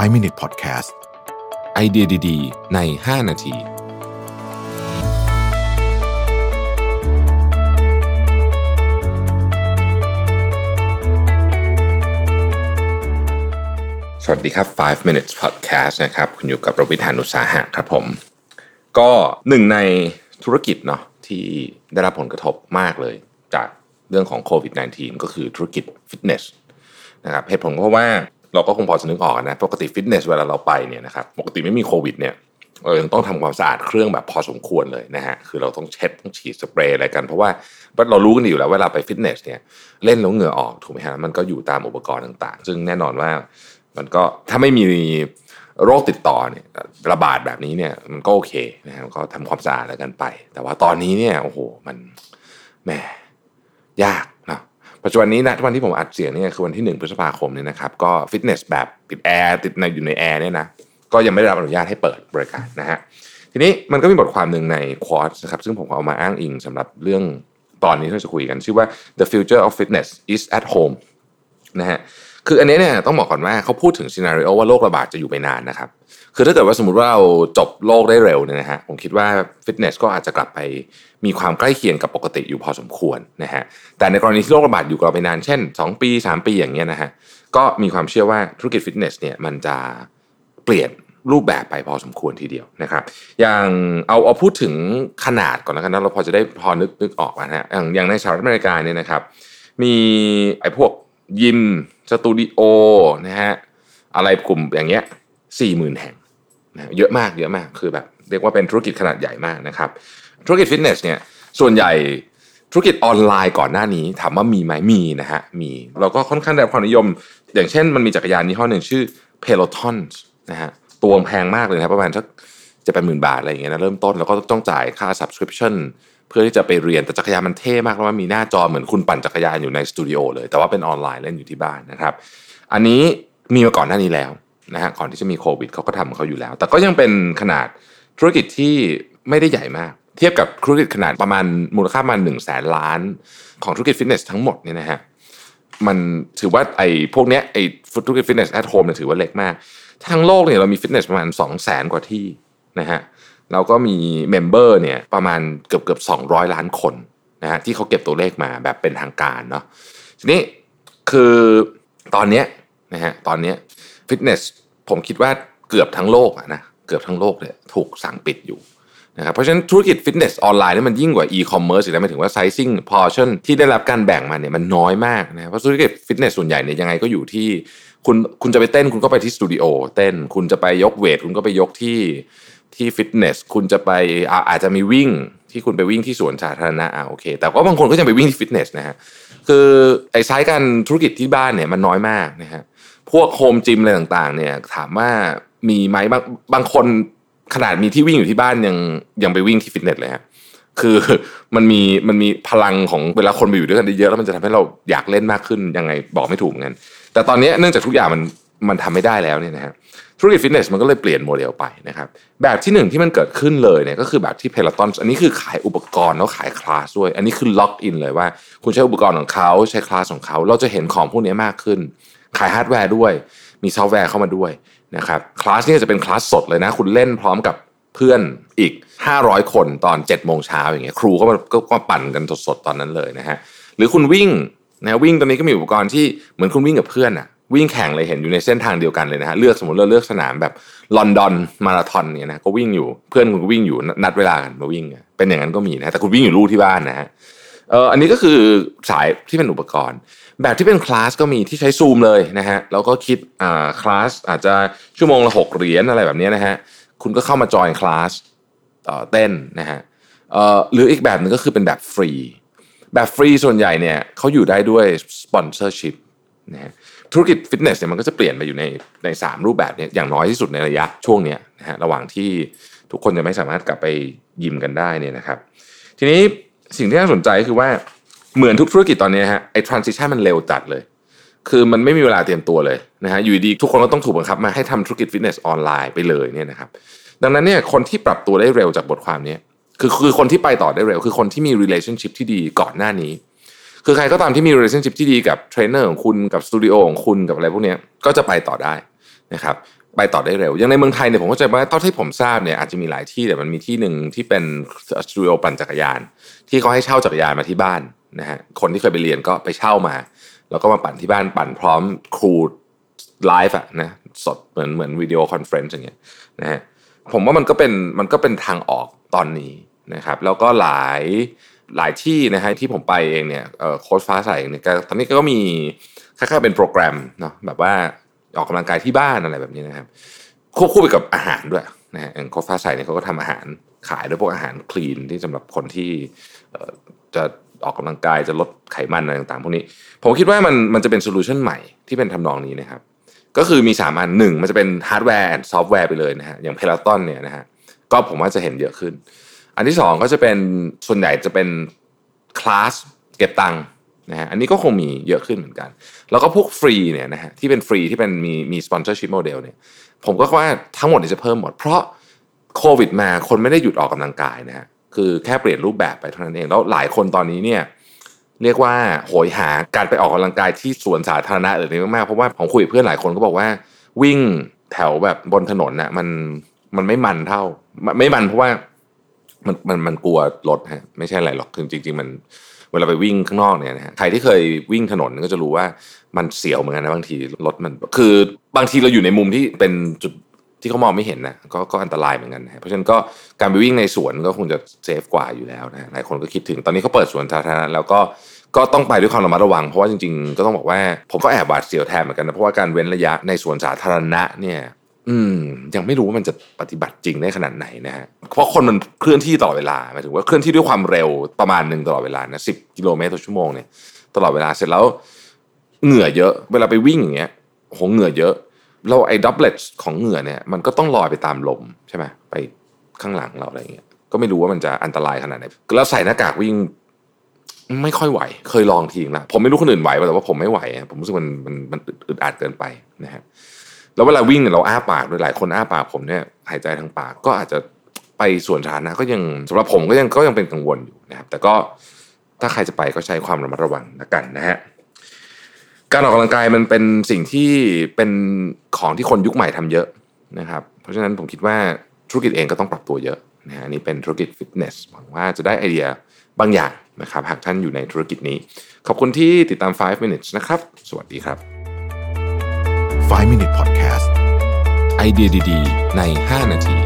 5 Minute Podcast ไอเดียดีๆ ใน 5 นาที สวัสดีครับ 5 minutes podcast นะครับ คุณอยู่กับรวิธานุสาหะครับผม ก็หนึ่งในธุรกิจเนาะที่ได้รับผลกระทบมากเลย จากเรื่องของโควิด -19 ก็คือธุรกิจฟิตเนสนะครับเหตุผลก็เพราะว่า เราก็คงพอจะนึกออกนะปกติฟิตเนสเวลาเราไปเนี่ยนะครับปกติไม่มีโควิดเนี่ยเรายังต้องทำความสะอาดเครื่องแบบพอสมควรเลยนะฮะคือเราต้องเช็ดต้องฉีดสเปรย์อะไรกันเพราะว่าเรารู้กันอยู่แล้วเวลาไปฟิตเนสเนี่ยเล่นแล้วเหงื่อออกถูกไหมฮะมันก็อยู่ตามอุปกรณ์ต่างๆ ซึ่งแน่นอนว่ามันก็ถ้าไม่มีโรคติดต่อเนี่ยระบาดแบบนี้เนี่ยมันก็โอเคนะฮะก็ทำความสะอาดแล้วกันไป แต่ว่าตอนนี้เนี่ยโอ้โหมันแหมยาก ปัจจุบันนี้นะวันที่ผมอัดเสียงเนี่ยคือวันที่ 1 พฤษภาคมเนี่ยนะครับก็ฟิตเนสแบบติดแอร์ติดในอยู่ในแอร์เนี่ยนะก็ยังไม่ได้รับอนุญาตให้เปิดบริการนะฮะทีนี้มันก็มีบทความหนึ่งในคอร์สนะครับซึ่งผมเอามาอ้างอิงสำหรับเรื่องตอนนี้ที่เราจะคุยกัน ชื่อว่า the future of fitness is at home นะฮะ คืออันนี้เนี่ยต้องบอกก่อนว่าเขาพูดถึง scenario ว่าโรคระบาดจะอยู่ไปนานนะครับ คือถ้าเกิดว่าสมมติว่าเราจบโลกได้เร็วเนี่ยนะฮะผมคิดว่าฟิตเนสก็อาจจะกลับไปมีความใกล้เคียงกับปกติอยู่พอสมควรนะฮะแต่ในกรณีที่โรคระบาดอยู่กับเราไปนานเช่น 2 ปี 3 ปีอย่างเงี้ยนะฮะก็มีความเชื่อว่าธุรกิจฟิตเนสเนี่ยมันจะเปลี่ยนรูปแบบไปพอสมควรทีเดียวนะครับ อย่างเอาเอาพูดถึงขนาดก่อนแล้วกันนะเราพอจะได้พอนึกนึกออกนะฮะอย่างอย่างในสหรัฐอเมริกาเนี่ยนะครับ มีไอ้พวก ยิมสตูดิโอนะฮะอะไรกลุ่มอย่างเงี้ยสี่หมื่นแห่งนะเยอะมากเยอะมากคือแบบเรียกว่าเป็นธุรกิจขนาดใหญ่มากนะครับ ธุรกิจฟิตเนสเนี่ยส่วนใหญ่ธุรกิจออนไลน์ก่อนหน้านี้ ถามว่ามีไหมมีนะฮะมีเราก็ค่อนข้างได้ความนิยม อย่างเช่นมันมีจักรยานยี่ห้อหนึ่งชื่อ Peloton นะฮะตัวแพงมากเลยนะประมาณสักจะเป็นหมื่นบาทอะไรอย่างเงี้ยนะเริ่มต้นแล้วก็ต้องจ่ายค่า subscription พื่อที่จะไปเรียนแต่จักรยานมันเท่มากแล้วมันมีหน้าจอเหมือนคุณปั่นจักรยานอยู่ในสตูดิโอเลย แต่ว่าเป็นออนไลน์เล่นอยู่ที่บ้านนะครับ อันนี้มีมาก่อนหน้านี้แล้วนะฮะก่อนที่จะมีโควิดเขาก็ทำของเขาอยู่แล้ว แต่ก็ยังเป็นขนาดธุรกิจที่ไม่ได้ใหญ่มาก เทียบกับธุรกิจขนาดประมาณมูลค่าประมาณหนึ่งแสนล้านของธุรกิจฟิตเนสทั้งหมดเนี่ยนะฮะมันถือว่าไอ้พวกเนี้ยไอ้ธุรกิจ fitness at home เนี่ยถือว่าเล็กมาก ทั้งโลกเนี่ยเรามีฟิตเนสประมาณ2 0 0แสนกว่าที่นะฮะ เราก็มี member เนี่ยประมาณเกือบเกือบ200 ล้านคนนะฮะที่เขาเก็บตัวเลขมาแบบเป็นทางการเนาะทีนี้คือตอนเนี้ยนะฮะตอนเนี้ยฟิตเนสผมคิดว่าเกือบทั้งโลกอะนะเกือบทั้งโลกเนี่ยถูกสั่งปิดอยู่นะครับเพราะฉะนั้นธุรกิจฟิตเนสออนไลน์นี่มันยิ่งกว่าอีคอมเมิร์ซอีกแล้วหมายถึงว่า sizing portion ที่ได้รับการแบ่งมาเนี่ยมันน้อยมากนะเพราะธุรกิจฟิตเนสส่วนใหญ่เนี่ยยังไงก็อยู่ที่คุณคุณจะไปเต้นคุณก็ไปที่สตูดิโอเต้นคุณจะไปยก weight คุณก็ไปยกที่ ที่ฟิตเนสคุณจะไปอาอาจจะมีวิ่งที่คุณไปวิ่งที่สวนสาธารณะอ่าโอเค แต่ว่าบางคนก็ยังไปวิ่งที่ฟิตเนสนะฮะคือไอ้ไซส์การธุรกิจที่บ้านเนี่ยมันน้อยมากนะฮะพวก home gym อะไรต่างๆ เนี่ยถามว่ามีไหมบางบางคนขนาดมีที่วิ่งอยู่ที่บ้านยังยังไปวิ่งที่ฟิตเนสเลยฮะคือมันมีมันมีพลังของเวลาคนมาอยู่ด้วยกันเยอะแล้วมันจะทำให้เราอยากเล่นมากขึ้นยังไงบอกไม่ถูกเหมือนกันแต่ตอนนี้เนื่องจากทุกอย่างมัน มันทำไม่ได้แล้วเนี่ยนะฮะธุรกิจฟิตเนสมันก็เลยเปลี่ยนโมเดลไปนะครับแบบที่หนึ่งที่มันเกิดขึ้นเลยเนี่ยก็คือแบบที่ Peloton อันนี้คือขายอุปกรณ์แล้วขายคลาสด้วย อันนี้คือ lock in เลยว่า คุณใช้อุปกรณ์ของเขาใช้คลาสของเขา เราจะเห็นของพวกนี้มากขึ้น ขายฮาร์ดแวร์ด้วย มีซอฟต์แวร์เข้ามาด้วยนะครับคลาสนี้จะเป็นคลาสสดเลยนะ คุณเล่นพร้อมกับเพื่อนอีก 500 คนตอน7โมงเช้าอย่างเงี้ยครูก็มาก็มาปั่นกันสดๆตอนนั้นเลยนะฮะหรือคุณวิ่งนะวิ่งตอนนี้ก็มีอุปกรณ์ที่เหมือนคุณวิ่งกับเพื่อนอะ วิ่งแข่งเลยเห็นอยู่ในเส้นทางเดียวกันเลยนะฮะเลือกสมมติเราเลือกสนามแบบลอนดอนมาราธอนเนี่ยนะก็วิ่งอยู่เพื่อนคุณก็วิ่งอยู่นัดเวลากันมาวิ่ง เป็นอย่างนั้นก็มีนะแต่คุณวิ่งอยู่ลู่ที่บ้านนะฮะเอออันนี้ก็คือสายที่เป็นอุปกรณ์ แบบที่เป็นคลาสก็มีที่ใช้ซูมเลยนะฮะแล้วก็คิดอ่าคลาสอาจจะชั่วโมงละหกเหรียญอะไรแบบนี้นะฮะคุณก็เข้ามาจอยคลาสเต้นนะฮะเอ่อหรืออีกแบบหนึ่งก็คือเป็นแบบฟรี แบบฟรีส่วนใหญ่เนี่ยเขาอยู่ได้ด้วย sponsorship นะฮะธุรกิจฟิตเนสเนี่ยมันก็จะเปลี่ยนไปอยู่ในในสามรูปแบบเนี่ยอย่างน้อยที่สุดในระยะช่วงเนี้ยนะฮะระหว่างที่ทุกคนจะไม่สามารถกลับไปยิมกันได้เนี่ยนะครับ ทีนี้สิ่งที่น่าสนใจคือว่าเหมือนทุกธุรกิจตอนนี้ฮะไอ้ transition มันเร็วจัดเลย คือมันไม่มีเวลาเตรียมตัวเลยนะฮะอยู่ดีทุกคนก็ต้องถูกบังคับมาให้ทำธุรกิจฟิตเนสออนไลน์ไปเลยเนี่ยนะครับดังนั้นเนี่ยคนที่ปรับตัวได้เร็วจากบทความนี้คือคือคนที่ไปต่อได้เร็ว คือคนที่มี relationship ที่ดีก่อนหน้านี้ คือใครก็ตามที่มี relationship ที่ดีกับเทรนเนอร์ของคุณกับสตูดิโอของคุณกับอะไรพวกนี้ก็จะไปต่อได้นะครับไปต่อได้เร็ว อย่างในเมืองไทยเนี่ยผมเข้าใจว่าเท่าที่ผมทราบเนี่ยอาจจะมีหลายที่แต่มันมีที่หนึ่งที่เป็นสตูดิโอปั่นจักรยาน ที่เขาให้เช่าจักรยานมาที่บ้านนะฮะคนที่เคยไปเรียนก็ไปเช่ามา แล้วก็มาปั่นที่บ้านปั่นพร้อมครูไลฟ์อะนะสดเหมือนเหมือน video conference อย่างเงี้ยนะฮะผมว่ามันก็เป็นมันก็เป็นทางออกตอนนี้นะครับ แล้วก็หลาย หลายที่นะฮะที่ผมไปเองเนี่ยโค้ชฟ้าใสเนี่ยตอนนี้ก็มีคล้ายๆเป็นโปรแกรมเนาะแบบว่าออกกำลังกายที่บ้านอะไรแบบนี้นะครับควบคู่ไปกับอาหารด้วยนะฮะอย่างโค้ชฟ้าใสเนี่ยเขาก็ทำอาหารขายด้วยพวกอาหารคลีนที่สำหรับคนที่จะออกกำลังกายจะลดไขมันอะไรต่างๆพวกนี้ ผมคิดว่ามันมันจะเป็นโซลูชันใหม่ที่เป็นทำนองนี้นะครับ ก็คือมี 3 อันหนึ่งมันจะเป็นฮาร์ดแวร์ซอฟต์แวร์ไปเลยนะฮะอย่าง Peloton เนี่ยนะฮะก็ผมว่าจะเห็นเยอะขึ้น อันที่ 2 ก็จะเป็นส่วนใหญ่จะเป็นคลาสเก็บตังค์นะฮะอันนี้ก็คงมีเยอะขึ้นเหมือนกัน แล้วก็พวกฟรีเนี่ยนะฮะที่เป็นฟรีที่เป็นมีมี sponsorship model เนี่ยผมก็ว่าทั้งหมดจะเพิ่มหมด เพราะโควิดมาคนไม่ได้หยุดออกกำลังกายนะฮะคือแค่เปลี่ยนรูปแบบไปเท่านั้นเอง แล้วหลายคนตอนนี้เนี่ยเรียกว่าโหยหาการไปออกกำลังกายที่สวนสาธารณะอะไรนี้มากๆเพราะว่าผมคุยกับเพื่อนหลายคนก็บอกว่า วิ่งแถวแบบบนถนนน่ะมันมันไม่มันเท่า ไม่มันเพราะว่า มันมันมันกลัวรถฮะไม่ใช่อะไรหรอกคือจริง ๆ มันเวลาไปวิ่งข้างนอกเนี่ยนะฮะใครที่เคยวิ่งถนนก็จะรู้ว่ามันเสียวเหมือนกันนะบางทีรถมันคือบางทีเราอยู่ในมุมที่เป็นจุดที่เขามองไม่เห็นนะก็ก็อันตรายเหมือนกันนะเพราะฉะนั้นก็การไปวิ่งในสวนก็คงจะเซฟกว่าอยู่แล้วนะหลายคนก็คิดถึงตอนนี้เขาเปิดสวนสาธารณะแล้วก็ก็ต้องไปด้วยความระมัดระวัง เพราะว่าจริงๆ ก็ต้องบอกว่าผมก็แอบหวาดเสียวแทนเหมือนกันนะเพราะว่าการเว้นระยะในสวนสาธารณะเนี่ย อืม ยังไม่รู้ว่ามันจะปฏิบัติจริงได้ขนาดไหนนะฮะเพราะคนมันเคลื่อนที่ตลอดเวลาหมายถึงว่าเคลื่อนที่ด้วยความเร็วประมาณหนึ่งตลอดเวลานะสิบกิโลเมตรต่อชั่วโมงเนี่ยตลอดเวลาเสร็จแล้วเหงื่อเยอะ เวลาไปวิ่งอย่างเงี้ยโหเหงื่อเยอะ เราไอ้ droplet ของเหงื่อเนี่ยมันก็ต้องลอยไปตามลมใช่ไหมไปข้างหลังเราอะไรเงี้ยก็ไม่รู้ว่ามันจะอันตรายขนาดไหนแล้วใส่หน้ากากวิ่งไม่ค่อยไหว เคยลองทีนึงละผมไม่รู้คนอื่นไหวแต่ว่าผมไม่ไหว ผมรู้สึกมันมันมันอึดอัดเกินไปนะฮะ แล้วเวลาวิ่งเนี่ยเราอ้าปากโดยหลายคนอ้าปากผมเนี่ยหายใจทางปากก็อาจจะไปส่วนฐานนะก็ยังสำหรับผมก็ยังก็ยังเป็นกังวลอยู่นะครับ แต่ก็ถ้าใครจะไปก็ใช้ความระมัดระวังนะกันนะฮะการออกกำลังกายมันเป็นสิ่งที่เป็นของที่คนยุคใหม่ทำเยอะนะครับ เพราะฉะนั้นผมคิดว่าธุรกิจเองก็ต้องปรับตัวเยอะนะฮะนี่เป็นธุรกิจฟิตเนสหวังว่าจะได้ไอเดียบางอย่างนะครับ หากท่านอยู่ในธุรกิจนี้ ขอบคุณที่ติดตาม 5 minutes นะครับ สวัสดีครับ 5 minute podcast ไอเดียดี ๆ ใน 5 นาที